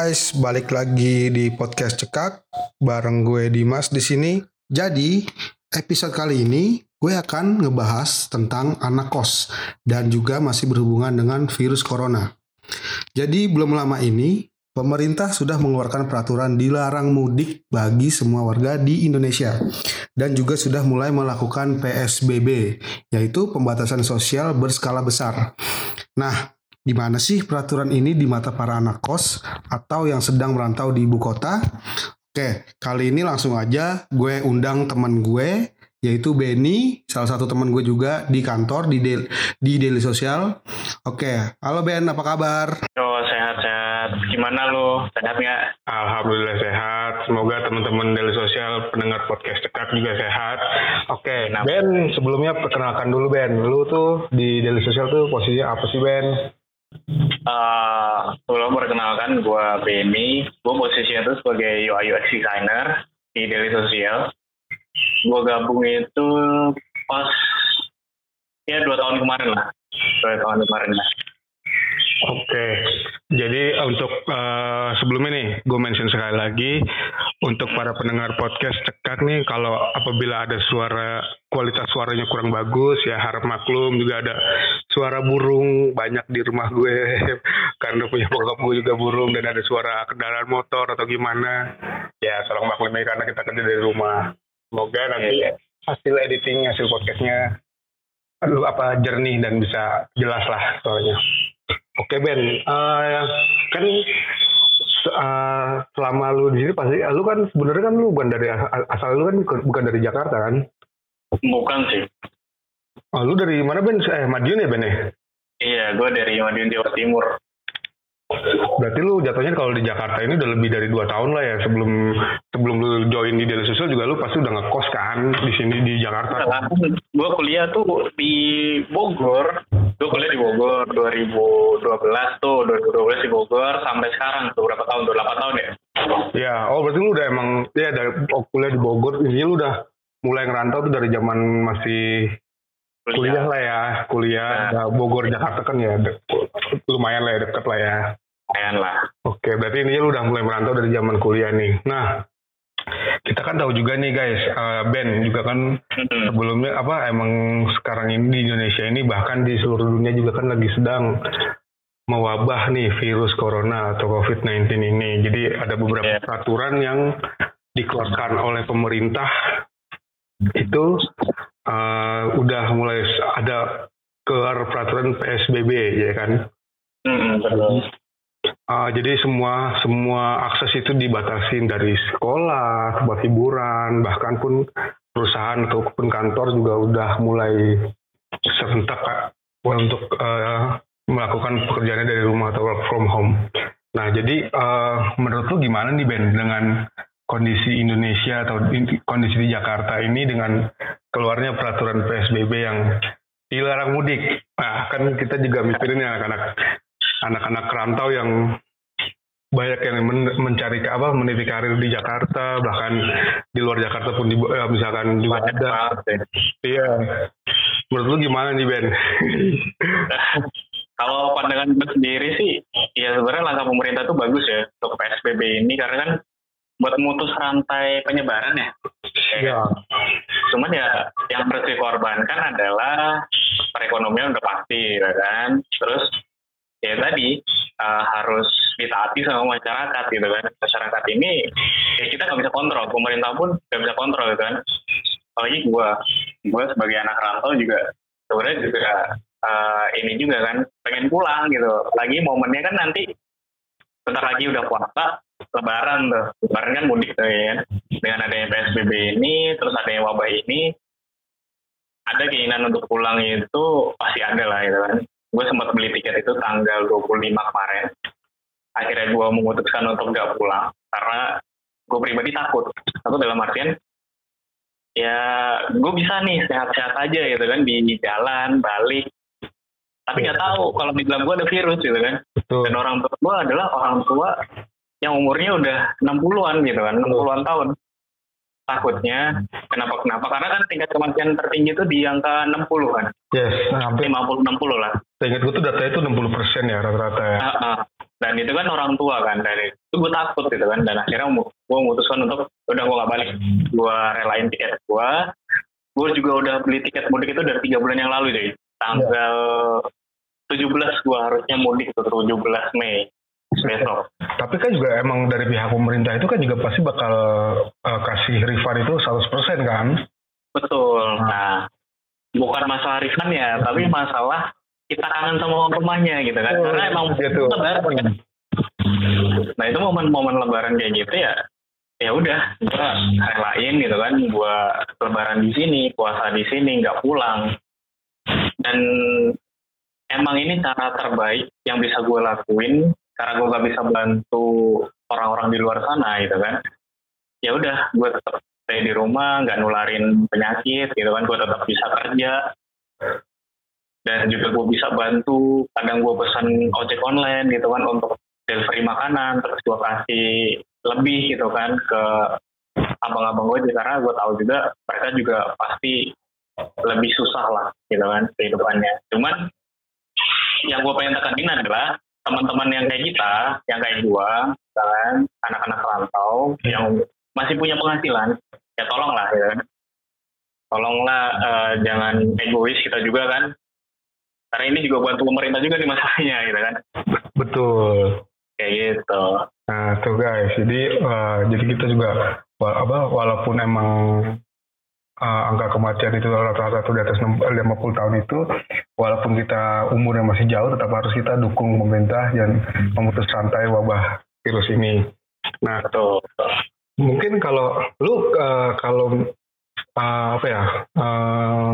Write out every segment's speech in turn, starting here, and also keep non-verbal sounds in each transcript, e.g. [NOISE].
Guys, balik lagi di podcast Cekak bareng gue Dimas di sini. Jadi, episode kali ini gue akan ngebahas tentang anak kos dan juga masih berhubungan dengan virus corona. Jadi, belum lama ini pemerintah sudah mengeluarkan peraturan dilarang mudik bagi semua warga di Indonesia dan juga sudah mulai melakukan PSBB, yaitu pembatasan sosial berskala besar. Nah, di mana sih peraturan ini di mata para anak kos atau yang sedang merantau di ibu kota? Oke, kali ini langsung aja gue undang teman gue yaitu Benny, salah satu teman gue juga di kantor di Del di Daily Sosial. Oke, halo Ben, apa kabar? Oh sehat-sehat. Gimana lo? Sehat nggak? Alhamdulillah sehat. Semoga teman-teman Daily Sosial pendengar podcast cekak juga sehat. Oke, nah Ben sebelumnya perkenalkan dulu Ben. Lu tuh di Daily Sosial tuh posisinya apa sih Ben? Uh, perkenalkan gue Benny, gue posisinya tuh sebagai UI UX designer di Daily Sosial. Gue gabung itu pas ya dua tahun kemarin lah, dua tahun kemarin lah. Oke, jadi untuk uh, sebelumnya nih, gue mention sekali lagi untuk para pendengar podcast cekak nih, kalau apabila ada suara kualitas suaranya kurang bagus ya harap maklum juga ada suara burung banyak di rumah gue [LAUGHS] karena punya bokap gue juga burung dan ada suara kendaraan motor atau gimana ya tolong maklumi karena kita kerja dari rumah semoga nanti iya, iya. hasil editing hasil podcastnya aduh apa jernih dan bisa jelas lah soalnya Oke Ben, uh, kan uh, selama lu di sini pasti, lu kan sebenarnya kan lu bukan dari asal lu kan bukan dari Jakarta kan? Bukan sih. Oh, lu dari mana Ben? Eh Madiun ya Ben ya? Iya, gue dari Madiun Jawa Timur. Berarti lu jatuhnya kalau di Jakarta ini udah lebih dari dua tahun lah ya sebelum sebelum lu join di Daily Social juga lu pasti udah ngekos kan di sini di Jakarta. Nah, gue kuliah tuh di Bogor. Gue kuliah di Bogor 2012 tuh 2012 di Bogor sampai sekarang tuh berapa tahun tuh 8 tahun ya? Ya, oh berarti lu udah emang ya dari oh, kuliah di Bogor ini lu udah mulai ngerantau tuh dari zaman masih kuliah, kuliah lah ya kuliah nah. Bogor Jakarta kan ya lumayan lah ya deket lah ya lumayan lah oke berarti ini lu udah mulai merantau dari zaman kuliah nih nah kita kan tahu juga nih guys uh, Ben juga kan hmm. sebelumnya apa emang sekarang ini di Indonesia ini bahkan di seluruh dunia juga kan lagi sedang mewabah nih virus corona atau COVID-19 ini. Jadi ada beberapa yeah. peraturan yang dikeluarkan oleh pemerintah itu uh, udah mulai ada keluar peraturan PSBB ya kan. Mm, Uh, jadi semua semua akses itu dibatasin dari sekolah, tempat hiburan, bahkan pun perusahaan ataupun kantor juga udah mulai serentak untuk uh, melakukan pekerjaannya dari rumah atau work from home. Nah, jadi uh, menurut lu gimana nih Ben dengan kondisi Indonesia atau kondisi di Jakarta ini dengan keluarnya peraturan PSBB yang dilarang mudik. Nah, kan kita juga mikirin ya anak-anak anak-anak rantau yang banyak yang men mencari apa meniti karir di Jakarta bahkan di luar Jakarta pun di, ya, misalkan juga banyak ada ya. iya menurut lu gimana nih Ben kalau pandangan gue sendiri sih ya sebenarnya langkah pemerintah tuh bagus ya untuk PSBB ini karena kan buat memutus rantai penyebaran ya. Iya. Cuman ya yang harus dikorbankan adalah perekonomian udah pasti, ya kan. Terus ya tadi uh, harus ditaati sama masyarakat gitu kan. Masyarakat ini ya kita nggak bisa kontrol, pemerintah pun nggak bisa kontrol gitu kan. Apalagi gue, gue sebagai anak rantau juga sebenarnya juga uh, ini juga kan pengen pulang gitu. Lagi momennya kan nanti bentar lagi udah puasa, lebaran tuh. Lebaran kan mudik tuh ya. Dengan adanya psbb ini terus adanya wabah ini ada keinginan untuk pulang itu pasti ada lah gitu kan. Gue sempat beli tiket itu tanggal 25 kemarin. Akhirnya gue memutuskan untuk gak pulang karena gue pribadi takut. Takut dalam artian ya gue bisa nih sehat-sehat aja gitu kan di jalan balik. Tapi nggak tahu kalau di dalam gue ada virus gitu kan. Betul. dan orang tua gue adalah orang tua yang umurnya udah 60-an gitu kan, 60-an tahun. Takutnya kenapa kenapa karena kan tingkat kematian tertinggi itu di angka 60 kan. Yes, hampir 50 60 lah. Ingat gue tuh data itu 60 persen ya rata-rata ya. Uh, uh. dan itu kan orang tua kan dari itu gue takut gitu kan dan akhirnya gue memutuskan untuk udah gue gak balik gue relain tiket gue gue juga udah beli tiket mudik itu dari tiga bulan yang lalu deh tanggal tujuh belas gue harusnya mudik tuh 17 Mei besok Tapi kan juga emang dari pihak pemerintah itu kan juga pasti bakal uh, kasih refund itu 100% kan? betul nah bukan masalah refund ya tapi masalah kita kangen sama rumahnya gitu kan karena emang gitu. lebaran kan. nah itu momen-momen lebaran kayak gitu ya ya udah gua relain gitu kan gua lebaran di sini puasa di sini nggak pulang dan emang ini cara terbaik yang bisa gue lakuin karena gue gak bisa bantu orang-orang di luar sana gitu kan. Ya udah gue tetap stay di rumah nggak nularin penyakit gitu kan. Gue tetap bisa kerja. Dan juga gue bisa bantu kadang gue pesan ojek online gitu kan untuk delivery makanan terus gue kasih lebih gitu kan ke abang-abang gue karena gue tahu juga mereka juga pasti lebih susah lah gitu kan kehidupannya. Cuman yang gue pengen tekanin adalah teman-teman yang kayak kita yang kayak gue kan anak-anak rantau yang masih punya penghasilan ya tolonglah ya kan. Tolonglah eh, jangan egois kita juga kan. Karena ini juga bantu pemerintah juga nih masalahnya gitu kan. Betul. kayak gitu. Nah, tuh guys, jadi eh, jadi kita juga apa walaupun emang eh, angka kematian itu rata-rata di atas 50 tahun itu, walaupun kita umurnya masih jauh, tetap harus kita dukung pemerintah dan memutus rantai wabah virus ini. Nah, betul, betul. mungkin kalau lu eh, kalau eh, apa ya eh,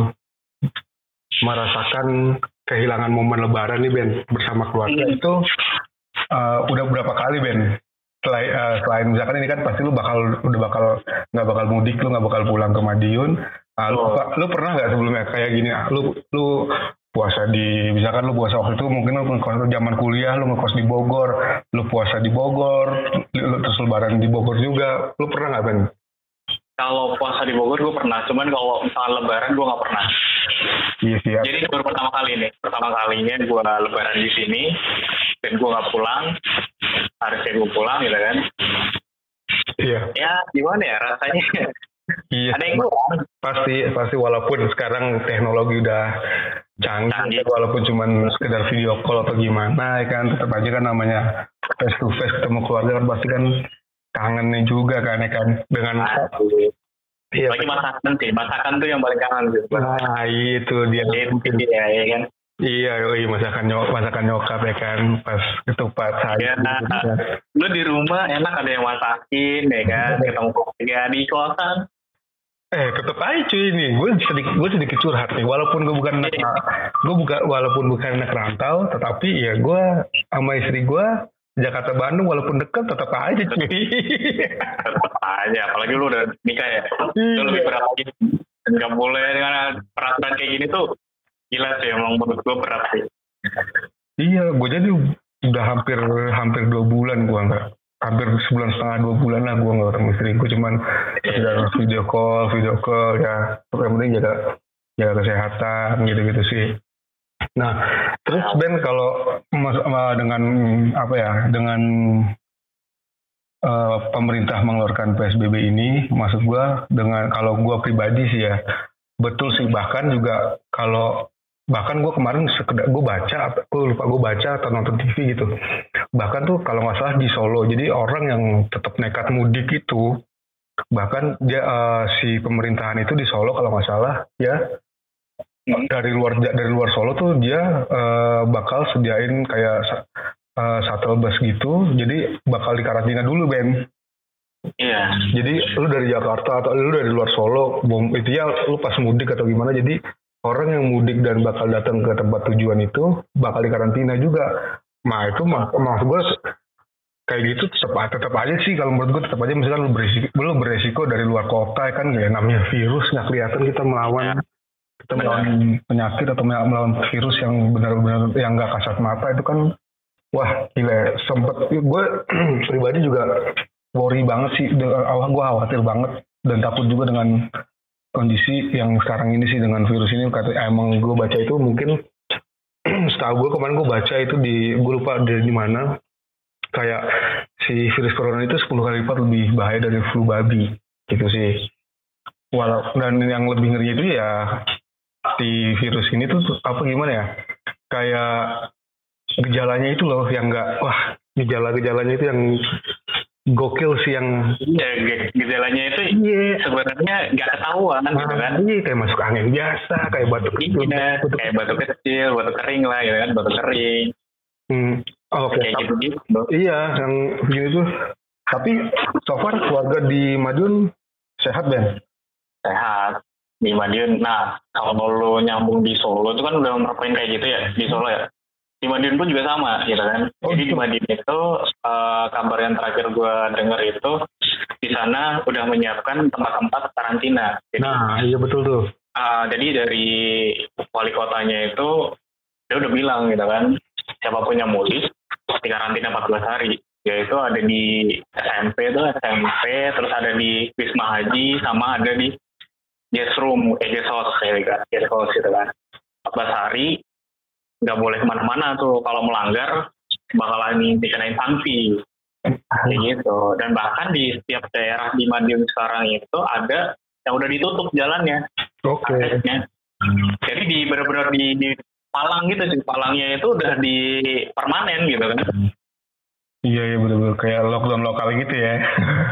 merasakan kehilangan momen lebaran nih Ben bersama keluarga Hmm. itu eh, udah berapa kali Ben selain eh, selain misalkan ini kan pasti lu bakal udah bakal nggak bakal mudik lu nggak bakal pulang ke Madiun Ah, lu, Oh. lu pernah nggak sebelumnya kayak gini ah, lu lu puasa di misalkan lu puasa waktu itu mungkin lu ngekos zaman kuliah lu ngekos di Bogor lu puasa di Bogor lu terus lebaran di Bogor juga lu pernah nggak Ben kalau puasa di Bogor gue pernah cuman kalau misalnya lebaran gue nggak pernah. Iya sih ya. jadi baru pertama kali nih pertama kalinya gue lebaran di sini dan gue nggak pulang. Harusnya gue pulang gitu kan. Iya. Ya gimana ya rasanya? Iya. Ada yang kurang pasti pasti walaupun sekarang teknologi udah canggih Canggih. walaupun cuman sekedar video call atau gimana ya kan? Tetap aja kan namanya face to face ketemu keluarga kan pasti kan kangennya juga kan ya kan? Dengan iya lagi masakan sih. Masakan tuh yang paling kangen sih. Nah itu dia. Itu dia ya kan? Iya iya masakan nyok masakan nyokap ya kan? Pas ketupat Iya. sayur lu di rumah enak ada yang masakin ya kan? Ketemu keluarga di kosan. Eh, tetep aja cuy ini. Gue sedikit, gue sedikit curhat nih. Walaupun gue bukan anak, gue bukan, walaupun bukan anak rantau, tetapi ya gue sama istri gue Jakarta Bandung walaupun dekat tetap aja cuy. tetap aja apalagi lu udah nikah ya. Itu lebih Iya. berat lagi. Nggak boleh dengan peraturan kayak gini tuh gila sih emang menurut gue berat sih. Iya, gue jadi udah hampir hampir dua bulan gue nggak hampir sebulan setengah dua bulan lah gue nggak ketemu istri gue cuman sekedar video call video call ya. Yang penting jaga jaga kesehatan gitu-gitu sih nah terus Ben kalau dengan apa ya dengan eh, pemerintah mengeluarkan PSBB ini maksud gue dengan kalau gue pribadi sih ya betul sih. Bahkan juga kalau bahkan gue kemarin sekedar gue baca gue lupa gue baca atau nonton TV gitu. Bahkan tuh kalau nggak salah di Solo jadi orang yang tetap nekat mudik itu bahkan dia eh, si pemerintahan itu di Solo kalau nggak salah ya dari luar dari luar Solo tuh dia eh, bakal sediain kayak eh, shuttle bus gitu. Jadi bakal dikarantina dulu Ben. Iya. Jadi lu dari Jakarta atau lu dari luar Solo, bom itu ya lu pas mudik atau gimana. Jadi orang yang mudik dan bakal datang ke tempat tujuan itu bakal dikarantina juga. Nah itu mak maksud gue kayak gitu tetap tetap aja sih kalau menurut gue tetap aja. Misalkan lu beresiko, lu beresiko dari luar kota ya kan ya namanya virus nggak kelihatan kita melawan kita melawan penyakit atau melawan virus yang benar-benar yang nggak kasat mata itu kan wah gila. Sempet gue [CLEARS THROAT] pribadi juga worry banget sih. Dengan awal gue khawatir banget dan takut juga dengan kondisi yang sekarang ini sih dengan virus ini. Kata emang gue baca itu mungkin [CLEARS THROAT] setahu gue kemarin gue baca itu di gue lupa dari di mana. Kayak si virus corona itu 10 kali lipat lebih bahaya dari flu babi gitu sih. Walau dan yang lebih ngeri itu ya si virus ini tuh apa gimana ya? Kayak gejalanya itu loh yang enggak wah gejala-gejalanya itu yang gokil sih yang ya ge- gejalanya itu iya sebenarnya nggak ketahuan gitu kan iya kayak masuk angin biasa kayak batuk iya batuk kayak batu kecil batu kering lah ya kan batu kering Hmm. Oh, Oke, kayak gitu gitu Iya, yang begini tuh. Tapi so far keluarga di Madiun sehat Ben. sehat di Madiun. Nah, kalau lo nyambung di Solo itu kan udah merapain kayak gitu ya di Solo ya. Di Madiun pun juga sama gitu kan. Oh, Jadi di gitu. Madiun itu eh, kabar yang terakhir gue dengar itu di sana udah menyiapkan tempat-tempat karantina. Jadi Nah, iya betul tuh. eh, jadi dari wali kotanya itu dia udah bilang gitu kan siapa pun yang mudik di karantina 14 hari yaitu ada di SMP itu SMP terus ada di Wisma Haji sama ada di guest room eh guest house ya guest house gitu kan 14 hari nggak boleh ke mana-mana tuh kalau melanggar bakalan dikenain sanksi kayak gitu dan bahkan di setiap daerah di Madiun sekarang itu ada yang udah ditutup jalannya Oke. aksesnya. Jadi di benar-benar di, di Palang gitu sih, Palangnya itu udah di permanen gitu kan. Iya, iya betul-betul kayak lockdown lokal gitu ya.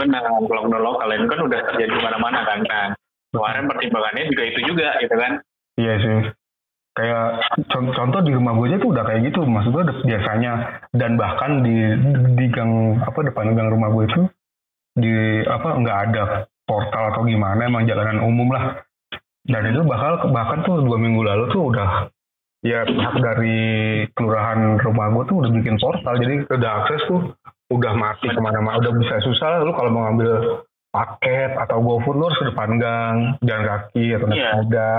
Benar, lockdown lokal ini kan udah terjadi di mana-mana kan. Nah, kemarin pertimbangannya juga itu juga gitu kan. iya sih. Kayak con- contoh di rumah gue aja tuh udah kayak gitu, maksud gue udah biasanya dan bahkan di di gang apa depan gang rumah gue itu di apa nggak ada portal atau gimana emang jalanan umum lah dan itu bakal bahkan tuh dua minggu lalu tuh udah ya pihak dari kelurahan rumah gue tuh udah bikin portal jadi udah akses tuh udah mati ke mana-mana udah bisa susah lu kalau mau ngambil paket atau GoFood lu harus ke depan gang jalan kaki atau naik Iya. sepeda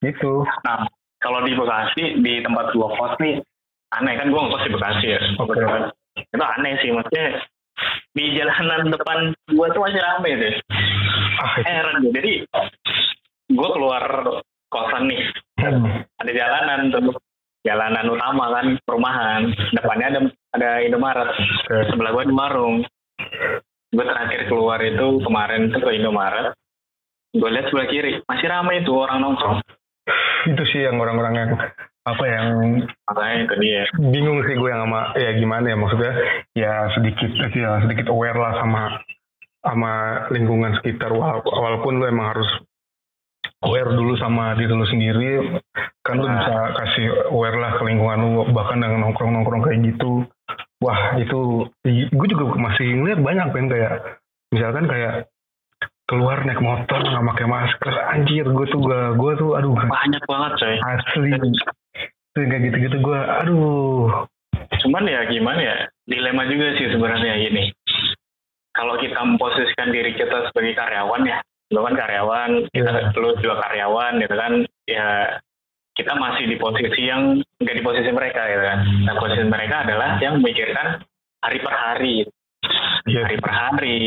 gitu Nah, kalau di Bekasi, di tempat gua kos nih, aneh kan gua ngekos di Bekasi ya. Oke. kebetulan. Itu aneh sih, maksudnya di jalanan depan gua tuh masih rame deh. ah Heran deh. Jadi, gua keluar kosan nih, Hmm. ada jalanan tuh jalanan utama kan perumahan depannya ada ada Indomaret Oke. sebelah gua di Marung gue terakhir keluar itu kemarin tuh ke Indomaret. Gue lihat sebelah kiri masih ramai itu orang nongkrong. Itu sih yang orang-orang yang apa yang makanya itu dia. bingung sih gue yang sama ya gimana ya maksudnya ya sedikit ya sedikit aware lah sama sama lingkungan sekitar. Wala- walaupun lu emang harus aware dulu sama diri lu sendiri kan lu Nah. bisa kasih aware lah ke lingkungan lu bahkan dengan nongkrong-nongkrong kayak gitu wah itu gue juga masih ngeliat banyak kan kayak misalkan kayak keluar naik motor nggak pakai masker anjir gue tuh gue gue tuh aduh. Banyak banget coy. Asli. Tuh kayak gitu-gitu gue aduh. Cuman ya gimana ya dilema juga sih sebenarnya gini kalau kita memposisikan diri kita sebagai karyawan ya lu kan karyawan kita Iya. lu juga karyawan gitu kan ya kita masih di posisi yang nggak di posisi mereka gitu kan. Nah posisi mereka adalah yang memikirkan hari per hari. Iya. hari per hari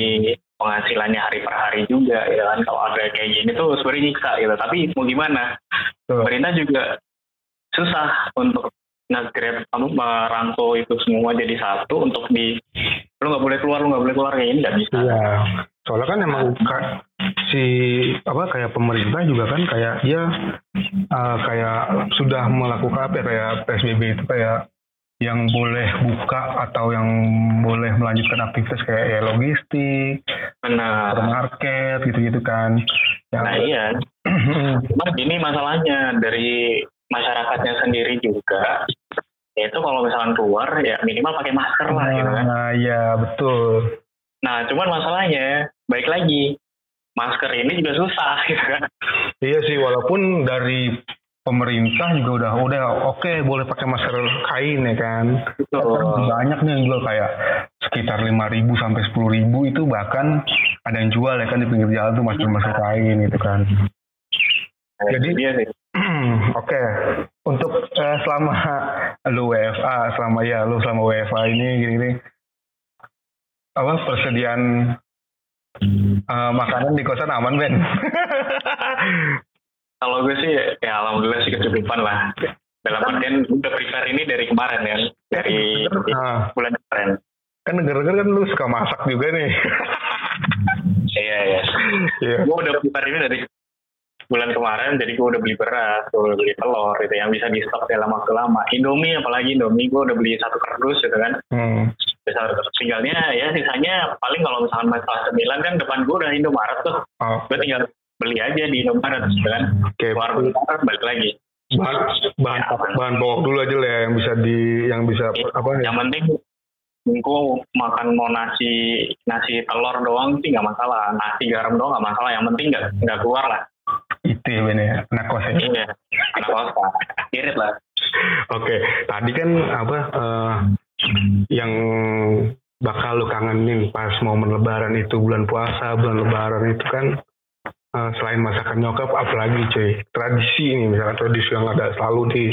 penghasilannya hari per hari juga ya kan. Kalau ada kayak gini tuh sebenarnya nyiksa gitu. Tapi mau gimana? Tuh. pemerintah juga susah untuk nge-grab kamu merangkul itu semua jadi satu untuk di lu nggak boleh keluar lu nggak boleh keluar kayak ini nggak bisa. Iya, soalnya kan emang si apa kayak pemerintah juga kan kayak dia uh, kayak sudah melakukan apa ya, kayak PSBB itu kayak yang boleh buka atau yang boleh melanjutkan aktivitas kayak ya logistik, benar supermarket gitu-gitu kan. Yang, nah iya [CLEARS THROAT] cuman ini masalahnya dari masyarakatnya sendiri juga yaitu kalau misalkan keluar ya minimal pakai masker lah gitu kan Nah, iya betul. nah cuman masalahnya baik lagi. Masker ini juga susah [LAUGHS] gitu kan. Iya sih, walaupun dari pemerintah juga udah udah oke boleh pakai masker kain ya kan. Sekarang banyak nih yang jual kayak sekitar 5.000 sampai 10.000 itu bahkan ada yang jual ya kan di pinggir jalan tuh masker-masker kain gitu kan. Jadi- iya [CLEARS THROAT] Oke, untuk eh, selama [LAUGHS] lu WFA, selama ya lu selama WFA ini gini-gini. Apa persediaan eh, makanan di kosan aman Ben? [LAUGHS] Kalau gue sih ya alhamdulillah sih kecukupan lah. Dalam artian udah prepare ini dari kemarin ya, dari Ah, bulan kemarin. kan denger-denger kan lu suka masak juga nih. [LAUGHS] Iya iya. Iya. Gue udah prepare ini dari bulan kemarin, jadi gue udah beli beras, gue udah beli telur, gitu yang bisa di stok dalam waktu lama. Indomie apalagi Indomie, gue udah beli satu kardus gitu kan. Hmm. Bisa tinggalnya ya sisanya paling kalau misalkan masalah sembilan kan depan gue udah Indomaret tuh, Oh, gue tinggal beli aja di Indomaret gitu kan. Oke. Keluar bentar balik lagi. Bahan bahan Ya, bahan pokok dulu aja lah ya yang bisa di yang bisa apa ya? Yang penting gue makan mau nasi nasi telur doang sih nggak masalah, nasi garam doang nggak masalah. Yang penting nggak nggak keluar lah. Itu ya Ben ya. Anak kos ya. Iya, anak irit lah. Oke, tadi kan apa eh, yang bakal lu kangenin pas momen lebaran itu bulan puasa, bulan lebaran itu kan eh, selain masakan nyokap apalagi cuy tradisi ini misalkan tradisi yang ada selalu di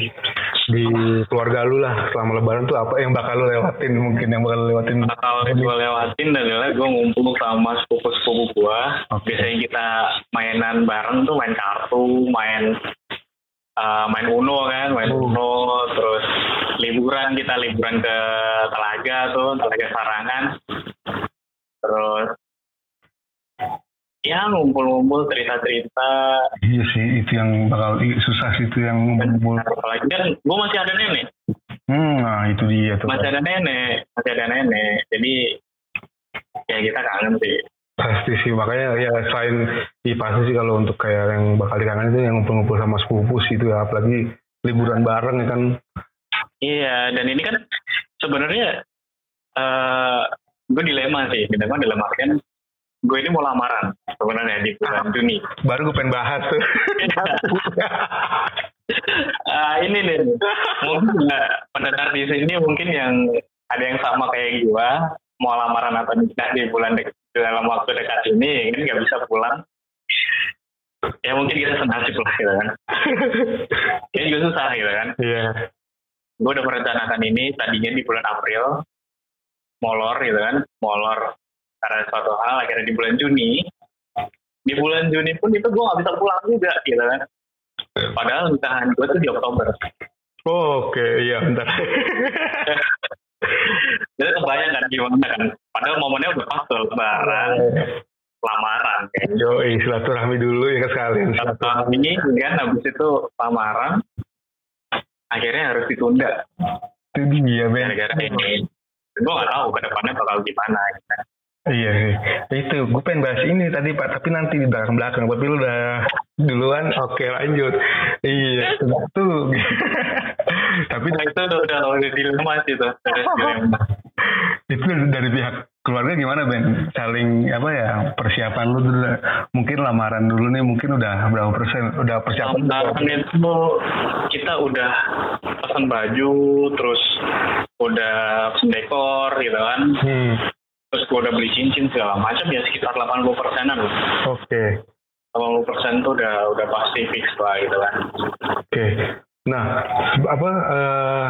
di keluarga lu lah selama lebaran tuh apa yang bakal lu lewatin mungkin yang bakal lu lewatin Kalau gue lewatin adalah gue ngumpul sama sepupu-sepupu gue. Oke. Biasanya kita mainan bareng tuh main kartu, main eh, main Uno kan, main Oh. Uno, terus liburan kita liburan ke Telaga tuh, Telaga Sarangan. Terus ya ngumpul-ngumpul cerita-cerita. iya sih itu yang bakal susah sih itu yang ngumpul Apalagi kan gue masih ada nenek, hmm, nah itu dia tuh masih ada nenek, masih ada nenek. Jadi ya kita kangen sih. pasti sih makanya ya selain di pasti sih kalau untuk kayak yang bakal dikangenin itu yang ngumpul-ngumpul sama sepupu sih itu ya apalagi liburan bareng ya kan Iya, dan ini kan sebenarnya eh gue dilema sih, dilema dilema kan gue ini mau lamaran sebenarnya di bulan Juni. baru gue pengen bahas tuh Ah, ini nih, mungkin nggak pendengar di sini mungkin yang ada yang sama kayak gue mau lamaran atau nikah di bulan dek- dalam waktu dekat ini kan nggak bisa pulang. Ya mungkin kita senasib lah gitu kan. Ini juga susah gitu kan. iya gue udah merencanakan ini tadinya di bulan April molor gitu kan molor karena suatu hal akhirnya di bulan Juni. Di bulan Juni pun itu gue gak bisa pulang juga gitu kan. Padahal nikahan gue tuh di Oktober. Oh, oke iya bentar. [LAUGHS] Jadi kebayang kan gimana kan? Padahal momennya udah pas tuh lebaran. Lamaran. Kayak yo silaturahmi dulu ya kan sekalian ini kan habis itu lamaran akhirnya harus ditunda. Itu dia Ben? Gara-gara ini. Gue gak tahu ke depannya bakal gimana gitu iya itu gue pengen bahas ini tadi pak tapi nanti di belakang belakang tapi lu udah duluan oke lanjut. Iya tuh. [LAUGHS] Tapi Nah, itu udah udah dilema sih dilema. [LAUGHS] itu dari pihak keluarga gimana Ben? Saling apa ya persiapan lu dulu. Mungkin lamaran dulu nih mungkin udah berapa persen udah persiapan Lamaran itu kita udah pesan baju, terus udah pesen dekor gitu kan, hmm, terus gue udah beli cincin segala macam ya sekitar 80 persenan. Loh. oke 80 persen tuh udah udah pasti fix lah gitu kan. oke. Nah apa eh,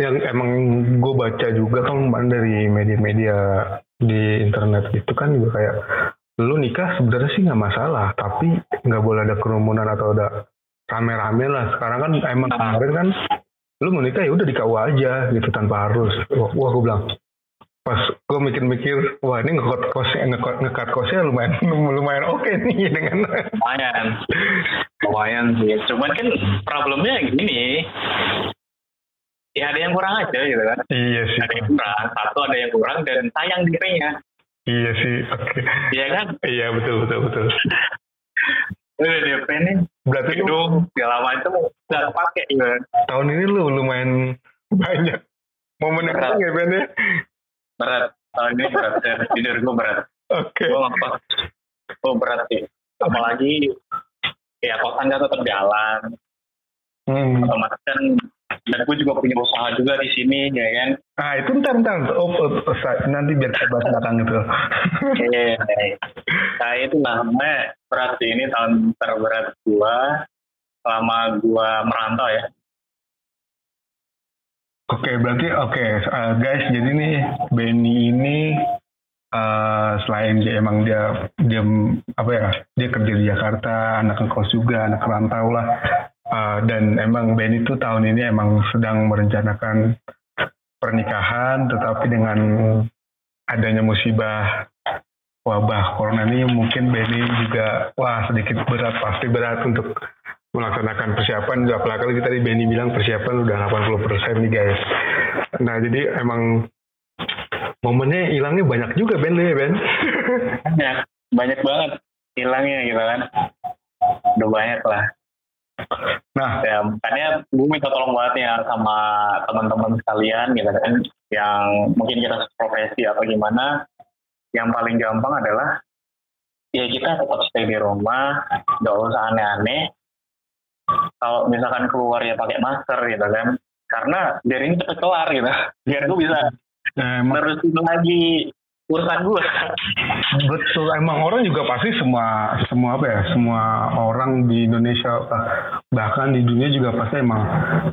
yang emang gue baca juga kan dari media-media di internet itu kan juga kayak lu nikah sebenarnya sih nggak masalah tapi nggak boleh ada kerumunan atau ada rame-rame lah sekarang kan emang Ah. kemarin kan lu mau nikah ya udah di KUA aja gitu tanpa harus wah, wah gue bilang pas gue mikir-mikir wah ini ngekat kos ngekat, ngekat kosnya lumayan [LAUGHS] lumayan oke nih dengan Lumayan, lumayan sih. Cuman kan problemnya gini, ya ada yang kurang aja gitu kan. iya sih. Ada yang kurang, satu ada yang kurang dan sayang dirinya, iya sih oke. Ya kan? iya betul betul betul. Udah DP nih, berarti gedung segala macam nggak kepake gitu. Kan. tahun ini lu lumayan banyak. Momen yang penting ya Ben ya? Berat. Tahun ini berat ya. jujur gue berat. Oke. Gue ngapa gue berat sih. Apalagi ya kosan gak tetap jalan. Hmm. otomatis kan dan gue juga punya usaha juga di sini ya kan? Ah itu ntar ntar. Oh, oh, oh, nanti biar kita bahas belakang itu. Iya, nah itu namanya berat sih ini tahun terberat gue selama gue merantau ya. Oke berarti oke eh, guys jadi nih Benny ini eh, selain dia emang dia dia apa ya dia kerja di Jakarta anak ngekos juga anak rantau lah Eh, dan emang Benny tuh tahun ini emang sedang merencanakan pernikahan tetapi dengan adanya musibah wabah corona ini mungkin Benny juga wah sedikit berat pasti berat untuk melaksanakan persiapan. Juga apalagi tadi Benny bilang persiapan udah 80% nih guys. Nah jadi emang momennya hilangnya banyak juga Ben ya Ben? [LAUGHS] Banyak. Banyak banget hilangnya gitu kan. Udah banyak lah Nah, ya makanya gue minta tolong banget ya sama teman-teman sekalian gitu kan, yang mungkin kita profesi atau gimana, yang paling gampang adalah ya kita tetap stay di rumah, gak usah aneh-aneh. Kalau misalkan keluar ya pakai masker gitu kan, karena biar ini cepet kelar gitu, biar gue bisa nah, nerusin lagi urusan gue. Betul, emang orang juga pasti semua semua apa ya, semua orang di Indonesia bahkan di dunia juga pasti emang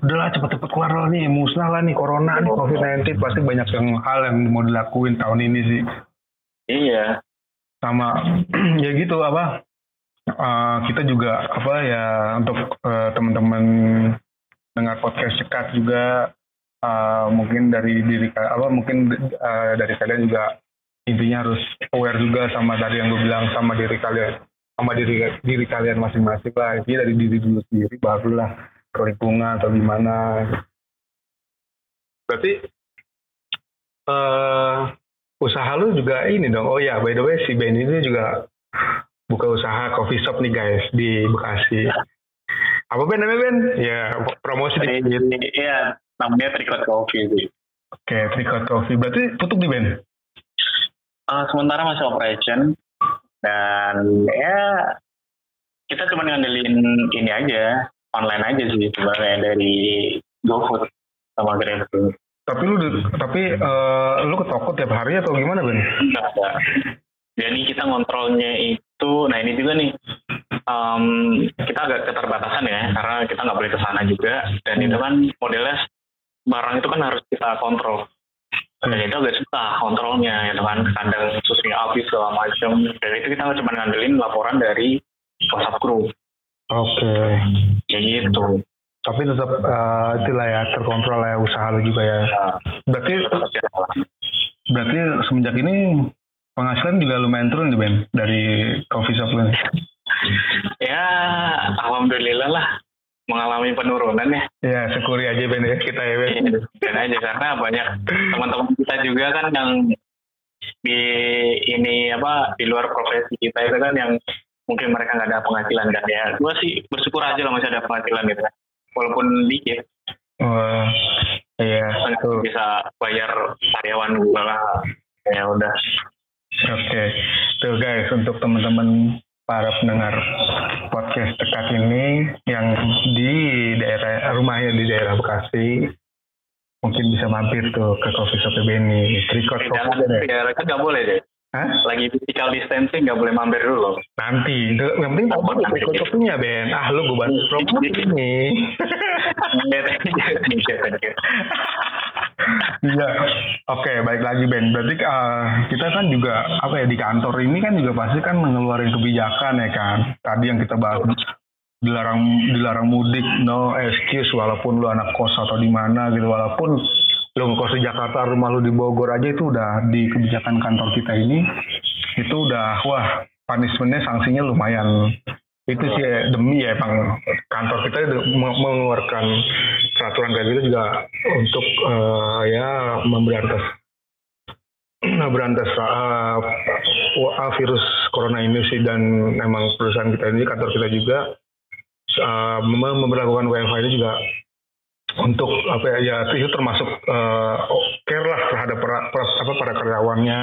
udahlah cepet-cepet keluar lah nih, musnah lah nih corona nih COVID-19 pasti banyak yang hal yang mau dilakuin tahun ini sih. Iya. Sama [CLEARS THROAT] ya gitu apa? Uh, kita juga apa ya untuk uh, teman-teman dengar podcast cekat juga uh, mungkin dari diri apa mungkin uh, dari kalian juga intinya harus aware juga sama dari yang gue bilang sama diri kalian sama diri diri kalian masing-masing lah. Intinya dari diri dulu sendiri barulah ke lingkungan atau gimana. Berarti uh, usaha lu juga ini dong. Oh ya by the way si Ben ini juga buka usaha coffee shop nih guys di Bekasi. Apa Ben? Namanya Ben? Ya promosi dikit iya namanya Tricot Coffee. Sih oke okay, Tricot Coffee. Berarti tutup nih Ben Uh, sementara masih operation dan ya kita cuma ngandelin ini aja online aja sih sebenarnya dari GoFood sama GrabFood. Tapi lu tapi uh, lu ke toko tiap hari atau gimana Ben? Enggak ada. Jadi kita ngontrolnya itu, nah ini juga nih um, kita agak keterbatasan ya karena kita nggak boleh ke sana juga dan itu kan modelnya barang itu kan harus kita kontrol dan itu agak susah kontrolnya ya kan. Kadang susahnya habis segala macam. Dan itu kita cuma ngandelin laporan dari WhatsApp group. Oke. Okay. kayak gitu. Tapi tetap uh, itulah ya terkontrol ya usaha lo juga ya. Nah, berarti berarti semenjak ini penghasilan juga lumayan turun nih Ben dari coffee shop lo ya alhamdulillah lah mengalami penurunan ya. Ya syukuri aja Ben ya kita ya Ben. Ya, aja karena banyak teman-teman kita juga kan yang di ini apa di luar profesi kita itu kan yang mungkin mereka nggak ada penghasilan kan ya. Gue sih bersyukur aja lah masih ada penghasilan gitu kan. Walaupun dikit. Wah, iya. Tuh. Bisa bayar karyawan gue lah. Ya udah. Oke, okay. tuh guys untuk teman-teman para pendengar podcast dekat ini yang di daerah rumahnya di daerah Bekasi mungkin bisa mampir tuh ke coffee shop Benny Tricot Coffee deh. Ya, kan nggak boleh deh. Hah? Lagi physical distancing nggak boleh mampir dulu. Nanti, yang penting tahu Tricot Coffee-nya Ben. Ah lu gue bantu promosi ini. Iya, oke okay, baik lagi Ben. Berarti uh, kita kan juga apa ya di kantor ini kan juga pasti kan mengeluarkan kebijakan ya kan. Tadi yang kita bahas dilarang dilarang mudik, no excuse walaupun lu anak kos atau di mana gitu, walaupun lu ngekos di Jakarta, rumah lu di Bogor aja itu udah di kebijakan kantor kita ini itu udah wah punishmentnya sanksinya lumayan. Itu sih ya, demi ya emang kantor kita mengeluarkan peraturan kayak gitu juga untuk uh, ya memberantas [CLEARS THROAT] memberantas uh, virus corona ini sih. Dan memang perusahaan kita ini kantor kita juga uh, memperlakukan WFH ini juga untuk apa ya, ya itu termasuk uh, care lah terhadap para, para, apa para karyawannya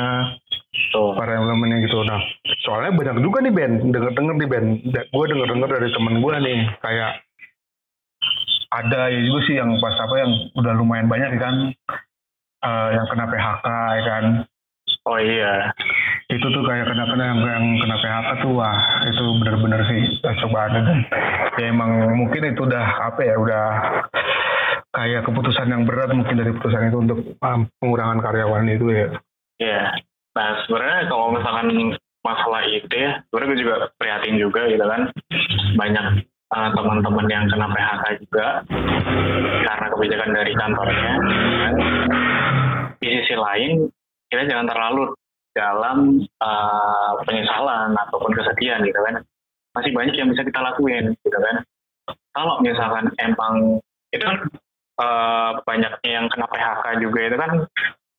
oh. para elemennya gitu. Nah soalnya banyak juga nih Ben. Denger denger nih Ben. Gue denger denger dari temen gue nih. Kayak ada ya juga sih yang pas apa yang udah lumayan banyak kan. Uh, yang kena PHK ya kan. Oh iya. Itu tuh kayak kena kena yang, yang kena PHK tuh wah itu bener-bener sih coba ada dan ya emang mungkin itu udah apa ya udah kayak keputusan yang berat mungkin dari keputusan itu untuk um, pengurangan karyawan itu ya. Iya. Nah sebenarnya kalau misalkan masalah itu ya sebenarnya gue juga prihatin juga gitu kan. Banyak uh, teman-teman yang kena PHK juga karena kebijakan dari kantornya. Di sisi lain, kita jangan terlalu dalam uh, penyesalan ataupun kesedihan gitu kan. Masih banyak yang bisa kita lakuin gitu kan. Kalau misalkan emang itu kan uh, banyaknya yang kena PHK juga itu kan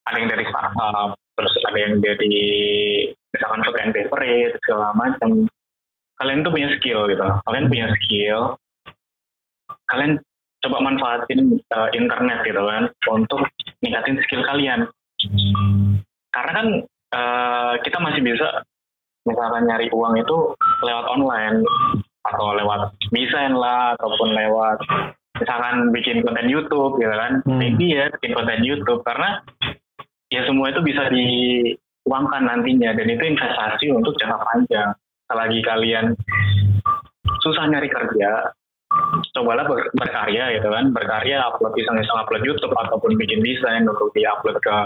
ada yang dari startup terus ada yang dari misalkan food and beverage segala macam. Kalian tuh punya skill gitu. Kalian punya skill. Kalian coba manfaatin uh, internet gitu kan untuk ningkatin skill kalian. Karena kan uh, kita masih bisa misalkan nyari uang itu lewat online atau lewat desain lah ataupun lewat misalkan bikin konten YouTube gitu kan hmm. maybe ya bikin konten YouTube karena ya semua itu bisa diuangkan nantinya dan itu investasi untuk jangka panjang selagi kalian susah nyari kerja cobalah ber, berkarya gitu kan berkarya upload iseng-iseng upload YouTube ataupun bikin desain untuk diupload ke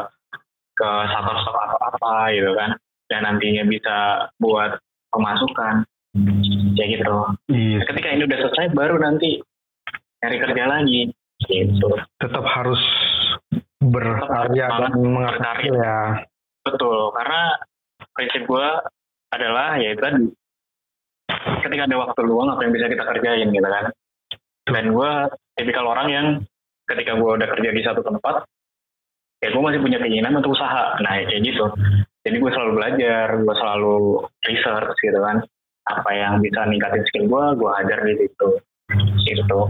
ke satu atau apa gitu kan dan nantinya bisa buat pemasukan ya gitu iya. ketika ini udah selesai baru nanti nyari kerja lagi gitu. Tetap harus berkarya dan mengerti ya. Betul karena prinsip gue adalah ya itu tadi. Ketika ada waktu luang apa yang bisa kita kerjain gitu kan. Dan gue tipikal orang yang ketika gue udah kerja di satu tempat ya gue masih punya keinginan untuk usaha. Nah kayak gitu. Jadi gue selalu belajar gue selalu research gitu kan. Apa yang bisa ningkatin skill gue gue hajar di situ. Gitu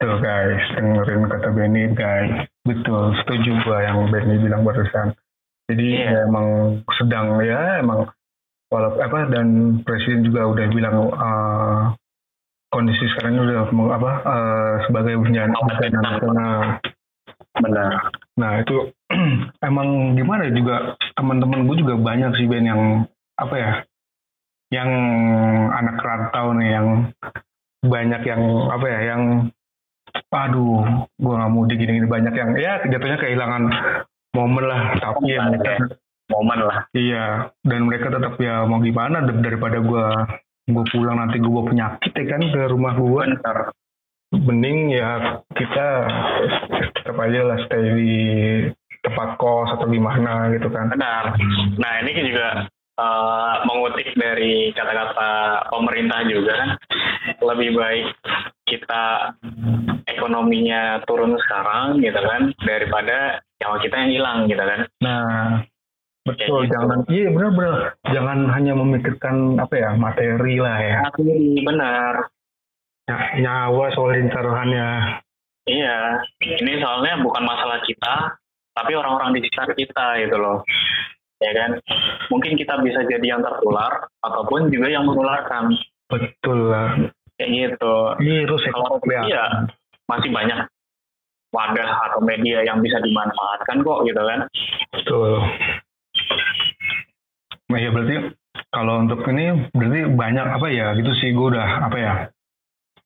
Tuh guys, dengerin kata Benny guys. Betul, setuju gua yang Benny bilang barusan. Jadi yeah. ya emang sedang ya emang walaupun apa dan presiden juga udah bilang uh, kondisi sekarang ini udah apa uh, sebagai bencana nasional. Benar. Nah itu [CLEARS THROAT] emang gimana juga teman-teman gue juga banyak sih Ben yang apa ya yang anak rantau nih yang banyak yang apa ya yang aduh gue nggak mau gini-gini. Banyak yang ya jatuhnya kehilangan momen lah tapi ya mereka ya. momen lah. Iya dan mereka tetap ya mau gimana daripada gue gue pulang nanti gue bawa penyakit ya kan ke rumah gue ntar mending ya kita tetap aja lah stay di tempat kos atau gimana gitu kan. Benar. Nah ini juga uh, mengutip dari kata-kata pemerintah juga kan lebih baik kita ekonominya turun sekarang gitu kan daripada nyawa kita yang hilang gitu kan. Nah betul gitu. jangan iya benar-benar. Jangan hanya memikirkan apa ya materi lah ya. Materi benar. Ya, nyawa soal taruhannya iya ini soalnya bukan masalah kita tapi orang-orang di sekitar kita gitu loh. Ya kan? Mungkin kita bisa jadi yang tertular ataupun juga yang menularkan. Betul lah. Kayak gitu. Virus ya, kalau iya masih banyak wadah atau media yang bisa dimanfaatkan kok gitu kan? Betul. Nah ya berarti kalau untuk ini berarti banyak apa ya gitu sih gue udah apa ya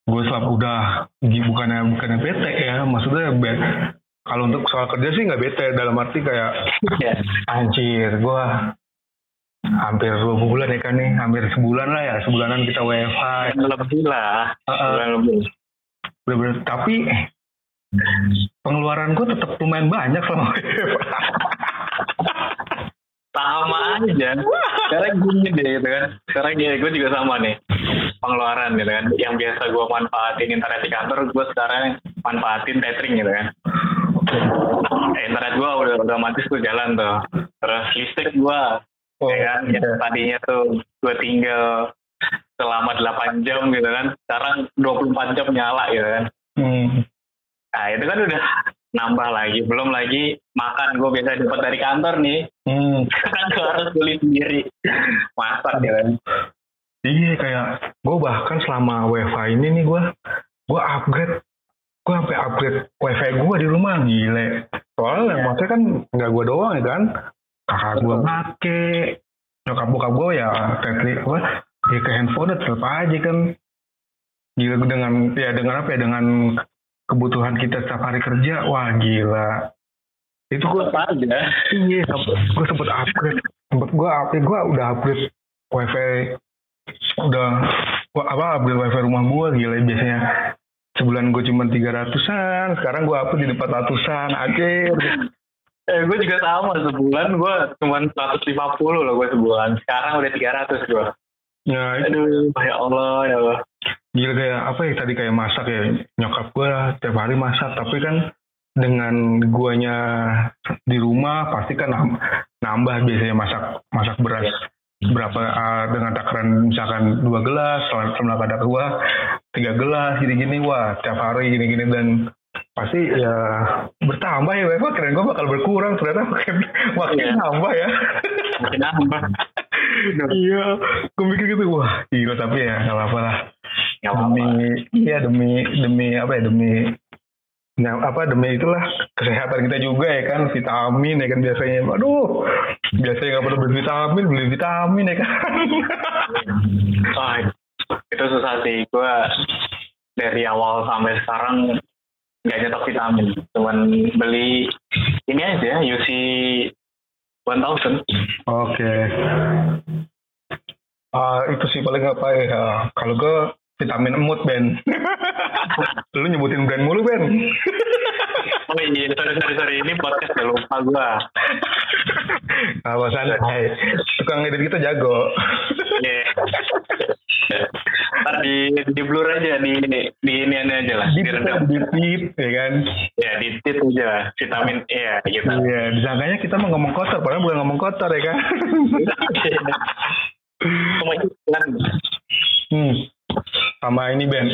gue selama udah bukannya bukannya bete ya maksudnya kalau untuk soal kerja sih nggak bete dalam arti kayak yeah. anjir gue hampir dua bulan ya kan nih hampir sebulan lah ya sebulanan kita WFH lebih lah uh, uh, lebih bener-bener tapi pengeluaran gue tetap lumayan banyak selama sama aja. Sekarang gini deh gitu kan. Sekarang gini gue juga sama nih. Pengeluaran gitu kan. Yang biasa gue manfaatin internet di kantor gue sekarang manfaatin tethering gitu kan. Internet gue udah otomatis tuh jalan tuh. Terus listrik gue oh, ya kan ya, tadinya tuh gue tinggal selama 8 jam gitu kan. Sekarang 24 jam nyala gitu kan. Hmm. nah itu kan udah nambah lagi. Belum lagi makan. Gue biasa dapat dari kantor nih. Hmm. [LAUGHS] kan gue harus beli sendiri. Masak ya kan. Iya kayak gue bahkan selama wifi ini nih gue gue upgrade gue sampai upgrade wifi gue di rumah. Gile. Soalnya yeah. maksudnya kan nggak gue doang ya kan. Kakak gue make nyokap bokap gue ya tetri apa ya ke handphone tetap aja kan. Gila dengan ya dengan apa ya dengan kebutuhan kita setiap hari kerja wah gila. Itu gue aja. Iya gue sempet upgrade sempet gue upgrade gue udah upgrade wifi udah gua apa upgrade wifi rumah gue gila biasanya. Sebulan gue cuma tiga ratusan sekarang gue upload di empat ratusan aja Eh, gue juga sama sebulan gue cuma 150 loh gue sebulan. Sekarang udah 300 gue. Ya itu. Aduh, ya Allah, ya Allah. gila kayak apa ya tadi kayak masak ya nyokap gue tiap hari masak. Tapi kan dengan guanya di rumah pasti kan nam- nambah biasanya masak masak beras berapa ah, dengan takaran misalkan dua gelas setelah setelah ada dua tiga gelas gini-gini wah tiap hari gini-gini. Dan pasti ya bertambah ya wah keren gue bakal berkurang. Ternyata makin makin Iya. nambah ya. Makin nambah. iya gue mikir gitu wah gila tapi ya nggak apa-apa lah. Gak demi iya demi demi apa ya demi nah, apa demi itulah kesehatan kita juga ya kan vitamin ya kan biasanya. Aduh biasanya nggak perlu beli vitamin beli vitamin ya kan. Wah, itu susah sih. Gue dari awal sampai sekarang nggak nyetok vitamin. Cuman beli ini aja, UC 1000. oke Ah, itu sih paling apa ya kalau gue vitamin emut Ben [LAUGHS] lu nyebutin brand mulu Ben [LAUGHS] Oh iya, sorry, sorry, sorry. Ini podcast udah lupa gue. apa santai tukang edit kita jago Iya. Ntar di, di blur aja, di, di ini aja lah. di di tip ya kan Ya, di tit aja. Vitamin E ya, gitu. Iya, disangkanya kita mau ngomong kotor, padahal bukan ngomong kotor ya kan? Semua iklan. hmm. Sama ini Ben,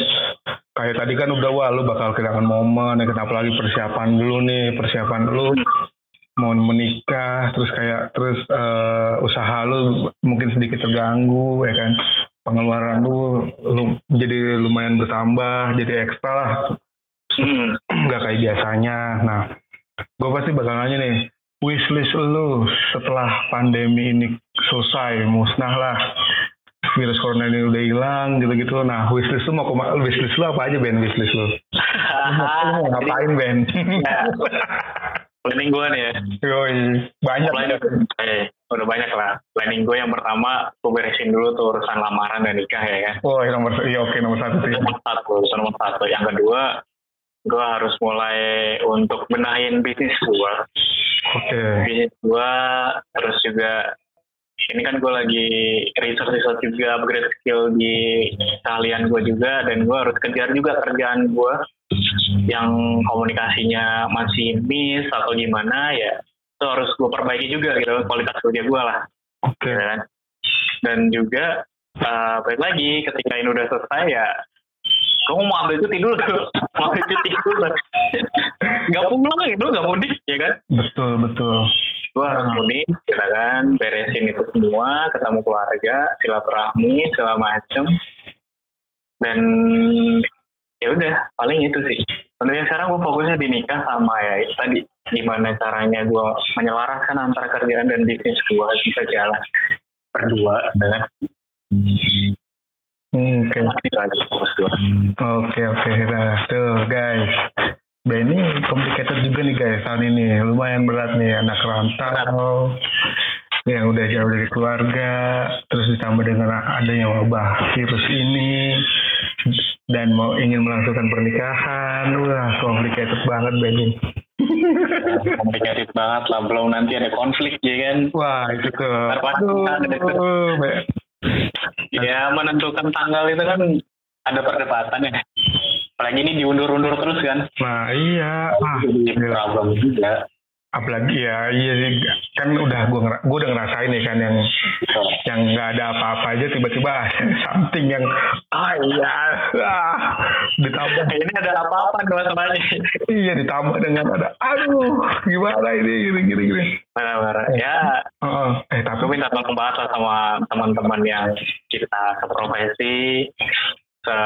kayak tadi kan udah wah lu bakal kehilangan momen, ya kan? Apalagi persiapan dulu nih, persiapan dulu mau menikah, terus kayak terus eh, usaha lu mungkin sedikit terganggu ya kan, pengeluaran lu, lu jadi lumayan bertambah, jadi ekstra lah, Hmm. nggak kayak biasanya. Nah, gue pasti bakal nanya nih, wishlist lu setelah pandemi ini selesai, musnah lah, virus corona ini udah hilang gitu-gitu. Nah, wishlist lu mau kema- wishlist lu apa aja Ben? Wishlist lu? Lu mau, ngapain Ben? Ya. Planning gue nih ya. Yoi, banyak. Mulai eh, udah banyak lah. Planning gue yang pertama, gue beresin dulu tuh urusan lamaran dan nikah ya kan. Oh, yang nomor iya oke nomor satu sih. Nomor satu, urusan nomor satu. Yang kedua, gue harus mulai untuk benahin bisnis gue. Oke. Bisnis gue, terus juga ini kan gue lagi research-research juga, upgrade skill di keahlian gue juga, dan gue harus kejar juga kerjaan gue yang komunikasinya masih miss atau gimana ya itu harus gue perbaiki juga gitu kualitas kerja gue lah Oke. ya kan? dan juga eh, balik lagi ketika ini udah selesai ya kamu mau ambil cuti dulu mau ambil cuti dulu nggak pulang gitu nggak mudik ya kan? Betul betul. gue harus mudik kita kan beresin itu semua ketemu keluarga silaturahmi segala macem. Dan ya udah paling itu sih. Sebenarnya sekarang gue fokusnya di nikah sama ya tadi. Gimana caranya gue menyelaraskan antara kerjaan dan bisnis gue bisa jalan berdua dengan Hmm, Oke. Oke oke. Nah tuh guys. Benny complicated juga nih guys tahun ini. Lumayan berat nih anak rantau. Yang udah jauh dari keluarga. Terus ditambah dengan adanya wabah virus ini. Dan mau ingin melangsungkan pernikahan. Wah complicated banget Benny. Komplikatif banget lah belum nanti ada konflik ya kan? Wah itu itu. aduh ya menentukan tanggal itu kan ada perdebatan ya. Apalagi ini diundur-undur terus kan. Nah iya. Ah, jadi gila. problem juga apalagi ya iya sih. Kan udah ngera- gua udah ngerasain nih kan yang gitu. yang nggak ada apa-apa aja tiba-tiba ada [LAUGHS] something yang ah iya ah, ditambah. [LAUGHS] Ini ada apa-apa semuanya iya ditambah dengan ada aduh gimana ini? Gini gini gini marah-marah. Ya. Heeh. eh gue tapi minta tolong lah sama teman-teman yang kita seprofesi se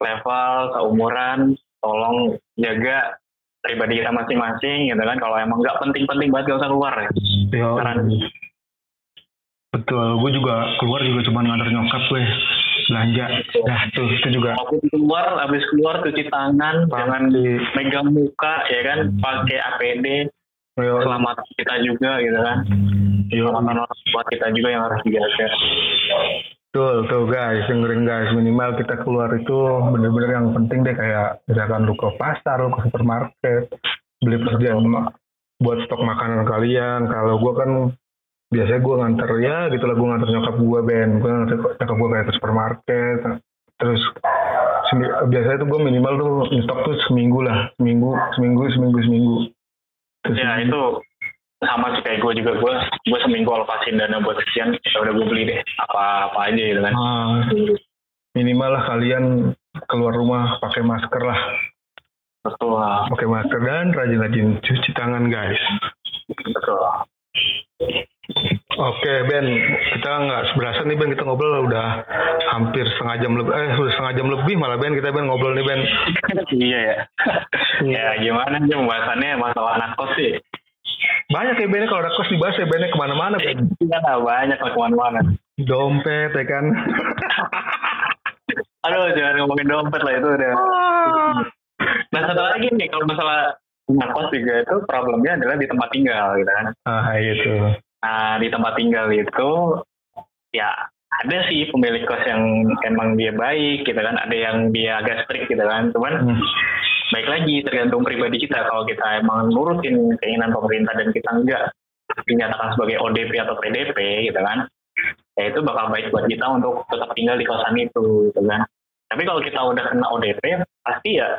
level seumuran tolong jaga pribadi kita masing-masing gitu kan. Kalau emang nggak penting-penting banget gak usah keluar ya. Yo, Saran. betul gue juga keluar juga cuma ngantar nyokap gue belanja. Nah tuh itu juga. Walaupun keluar habis keluar cuci tangan jangan Pasti. megang muka ya kan. Pakai APD yo, selamat kita juga gitu kan. Yo, keselamatan orang tua kita juga yang harus dijaga Betul, tuh guys, dengerin guys, minimal kita keluar itu bener-bener yang penting deh kayak misalkan lu ke pasar, lu ke supermarket, beli pekerjaan buat stok makanan kalian. Kalau gue kan biasanya gue nganter ya gitu lah gue nganter nyokap gue Ben. Gue nganter nyokap gue kayak ke supermarket. Terus biasanya tuh gue minimal tuh stok tuh seminggu lah. Seminggu seminggu seminggu seminggu. Terus ya itu sama sih kayak gue juga gue gue seminggu alokasin dana buat sekian ya udah gue beli deh apa apa aja gitu kan. Ah, minimal lah kalian keluar rumah pakai masker lah. Betul pakai masker dan rajin-rajin cuci tangan guys. Betul Oke Ben, kita nggak seberasa nih Ben. Kita ngobrol udah hampir setengah jam lebih, eh sudah setengah jam lebih malah Ben. Kita Ben ngobrol nih Ben. iya ya. ya gimana sih pembahasannya? Masalah anak kos sih? Banyak ya Ben kalau kos dibahas ya Ben ke mana-mana Ben. Iya banyak lah ke mana-mana. Dompet ya kan. [LAUGHS] Aduh jangan ngomongin dompet lah itu udah. Ah. Nah satu lagi nih kalau masalah ngekos juga itu problemnya adalah di tempat tinggal gitu kan. Ah itu. Nah di tempat tinggal itu ya ada sih pemilik kos yang emang dia baik gitu kan, ada yang dia agak strict gitu kan, cuman hmm. Baik lagi tergantung pribadi kita kalau kita emang nurutin keinginan pemerintah dan kita enggak dinyatakan sebagai ODP atau PDP gitu kan, ya itu bakal baik buat kita untuk tetap tinggal di kosan itu gitu kan. Tapi kalau kita udah kena ODP pasti ya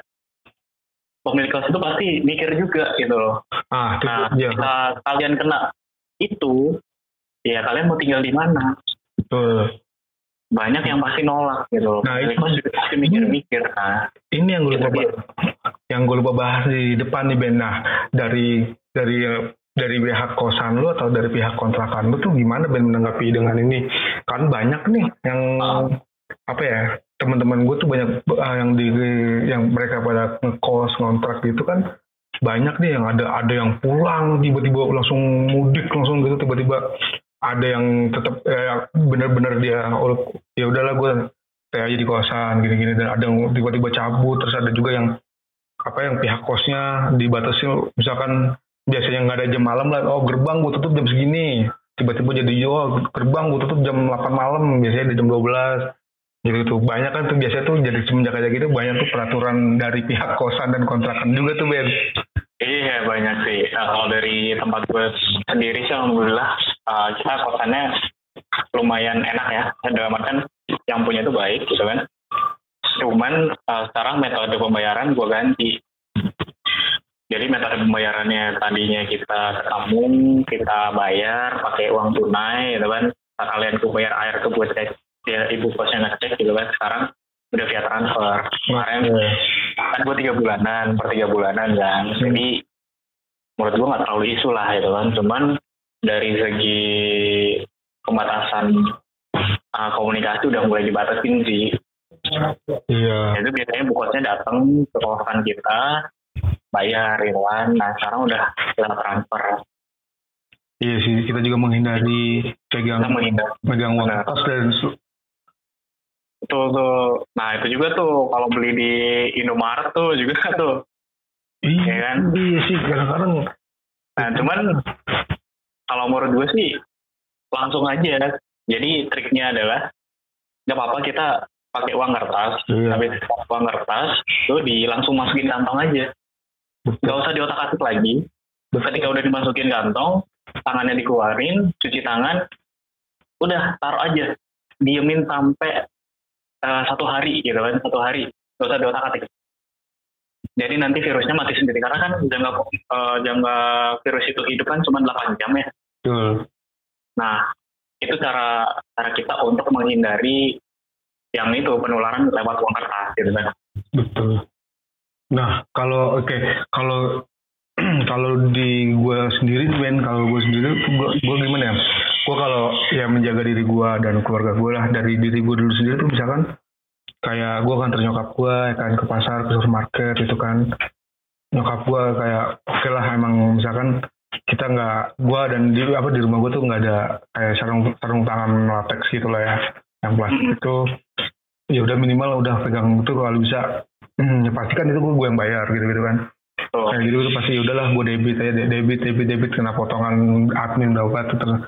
pemilik kelas itu pasti mikir juga gitu loh. Ah, nah, ya. kita kalian kena itu, ya kalian mau tinggal di mana? Betul. Banyak yang pasti nolak gitu loh. Nah, itu juga pasti mikir-mikir. Nah, ini yang gue lupa bahas, yang gue lupa bahas di depan nih Ben. Nah, dari dari dari pihak kosan lu atau dari pihak kontrakan lu tuh gimana Ben menanggapi dengan ini? Kan banyak nih yang ah. apa ya teman-teman gue tuh banyak uh, yang di yang mereka pada ngekos ngontrak gitu kan banyak nih yang ada ada yang pulang tiba-tiba langsung mudik langsung gitu tiba-tiba ada yang tetap eh, benar-benar dia oh, ya udahlah gue stay aja di kosan gini-gini. Dan ada yang tiba-tiba cabut terus ada juga yang apa yang pihak kosnya dibatasi misalkan biasanya nggak ada jam malam lah oh gerbang gue tutup jam segini. Tiba-tiba jadi oh gerbang gue tutup jam 8 malam biasanya di jam 12 gitu tuh banyak kan tuh biasanya tuh jadi semenjak aja gitu banyak tuh peraturan dari pihak kosan dan kontrakan juga tuh Ben iya banyak sih. Nah, kalau dari tempat gue sendiri sih alhamdulillah uh, kita kosannya lumayan enak ya. Dalam artian yang punya tuh baik gitu kan. Cuman uh, sekarang metode pembayaran gue ganti. Jadi metode pembayarannya tadinya kita ketemu kita bayar pakai uang tunai gitu kan. Kalian ku bayar air ke buat ya ibu kosnya ngecek gitu kan. Sekarang udah via transfer kemarin yeah. kan gue tiga bulanan per tiga bulanan kan hmm. jadi menurut gue nggak terlalu isu lah gitu kan cuman dari segi pembatasan uh, komunikasi udah mulai dibatasin sih Iya. Yeah. Itu biasanya bukosnya datang ke kosan kita, bayar gitu kan. Nah sekarang udah kita transfer. Iya sih, kita juga menghindari pegang menghindar. pegang uang nah. dan Betul tuh. Nah itu juga tuh kalau beli di Indomaret tuh juga [LAUGHS] tuh. Iya ya kan? Iya sih kadang-kadang. Nah cuman kalau menurut gue sih langsung aja. Jadi triknya adalah nggak apa-apa kita pakai uang kertas, iya. tapi uang kertas tuh di langsung masukin kantong aja. Gak usah diotak-atik lagi. Ketika udah dimasukin kantong, tangannya dikeluarin, cuci tangan, udah taruh aja. Diemin sampai uh, satu hari gitu kan satu hari. Gak usah diotak atik. Jadi nanti virusnya mati sendiri. Karena kan jangka uh, jangka virus itu hidup kan cuma 8 jam ya. Hmm. nah itu cara cara kita untuk menghindari yang itu penularan lewat uang kertas gitu kan. Betul. Nah kalau oke okay, kalau [CLEARS THROAT] kalau di gue sendiri Ben kalau gue sendiri gue gimana ya gue kalau ya menjaga diri gue dan keluarga gue lah dari diri gue dulu sendiri tuh misalkan kayak gue kan ternyokap gue ya kan ke pasar ke supermarket itu kan. Nyokap gue kayak oke okay lah emang misalkan kita nggak gue dan di apa di rumah gue tuh nggak ada kayak sarung sarung tangan latex gitu lah ya yang plastik itu. Ya udah minimal udah pegang itu kalau bisa. Hmm, ya pastikan itu gue yang bayar gitu gitu kan. Oh. kayak gitu tuh pasti ya udahlah gue debit aja debit debit debit kena potongan admin udah apa tuh terus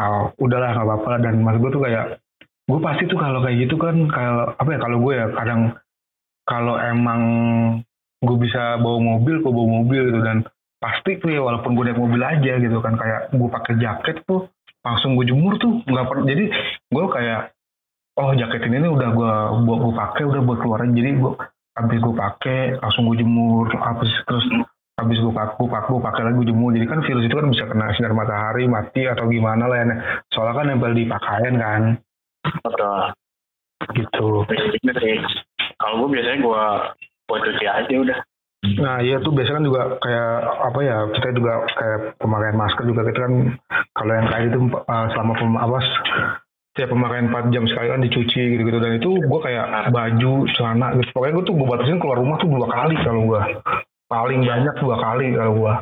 oh, udahlah nggak apa-apa dan mas gue tuh kayak gue pasti tuh kalau kayak gitu kan kalau apa ya kalau gue ya kadang kalau emang gue bisa bawa mobil gue bawa mobil gitu. Dan pasti tuh ya walaupun gue naik mobil aja gitu kan kayak gue pakai jaket tuh langsung gue jemur tuh nggak pernah jadi gue kayak oh jaket ini udah gue buat gue pakai udah buat keluaran jadi gue habis gue pakai langsung gue jemur habis terus habis gue pakai gue pakai lagi gue jemur jadi kan virus itu kan bisa kena sinar matahari mati atau gimana lah ya soalnya kan nempel di pakaian kan. Betul. Gitu. Gitu kalau gue biasanya gue gue cuci aja udah. Nah iya tuh biasanya kan juga kayak apa ya kita juga kayak pemakaian masker juga kita kan. Kalau yang kayak itu uh, selama pem, apa setiap pemakaian 4 jam sekali kan dicuci gitu-gitu. Dan itu gue kayak baju celana gitu. Pokoknya gue tuh gue batasin keluar rumah tuh dua kali kalau gue paling banyak dua kali kalau gue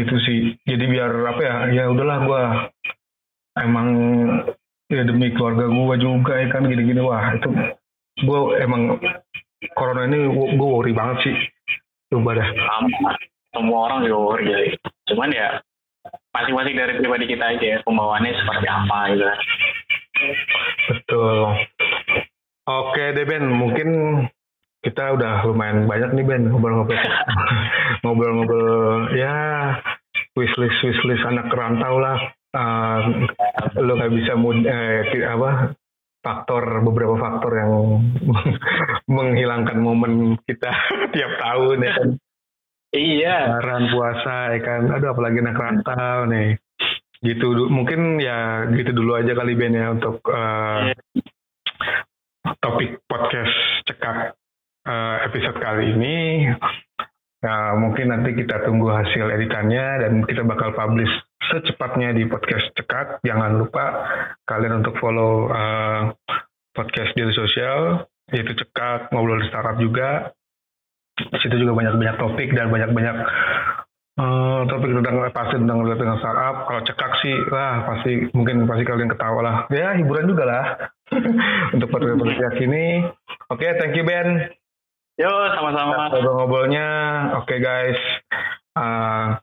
gitu sih. Jadi biar apa ya ya udahlah gue emang ya demi keluarga gue juga ya kan gini-gini. Wah itu gue emang corona ini gue worry banget sih. Coba dah sama semua orang juga worry jadi cuman ya masing-masing dari pribadi kita aja ya, pembawaannya seperti apa gitu kan. Betul. Oke deh Ben. Mungkin kita udah lumayan banyak nih Ben ngobrol-ngobrol. [LAUGHS] Ngobrol-ngobrol ya wishlist wishlist anak kerantau lah. Uh, lo nggak bisa mud eh, apa faktor beberapa faktor yang [LAUGHS] menghilangkan momen kita [LAUGHS] tiap tahun ya kan? Iya. Lebaran puasa ya kan? Aduh apalagi anak rantau nih. Gitu mungkin ya gitu dulu aja kali Ben ya untuk uh, topik podcast cekak uh, episode kali ini Nah, mungkin nanti kita tunggu hasil editannya dan kita bakal publish secepatnya di podcast cekak. Jangan lupa kalian untuk follow uh, podcast di sosial, yaitu cekak, ngobrol startup juga. Di situ juga banyak-banyak topik dan banyak-banyak uh, topik tentang pasti tentang tentang startup. Kalau cekak sih, lah pasti mungkin pasti kalian ketawa lah. Ya hiburan juga lah [LAUGHS] untuk podcast podcast ini. Oke, thank you Ben yo sama-sama. Ngobrol-ngobrolnya. Oke guys. Uh,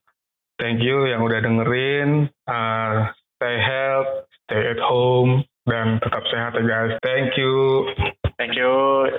thank you yang udah dengerin. Uh, stay health stay at home dan tetap sehat ya guys. Thank you. Thank you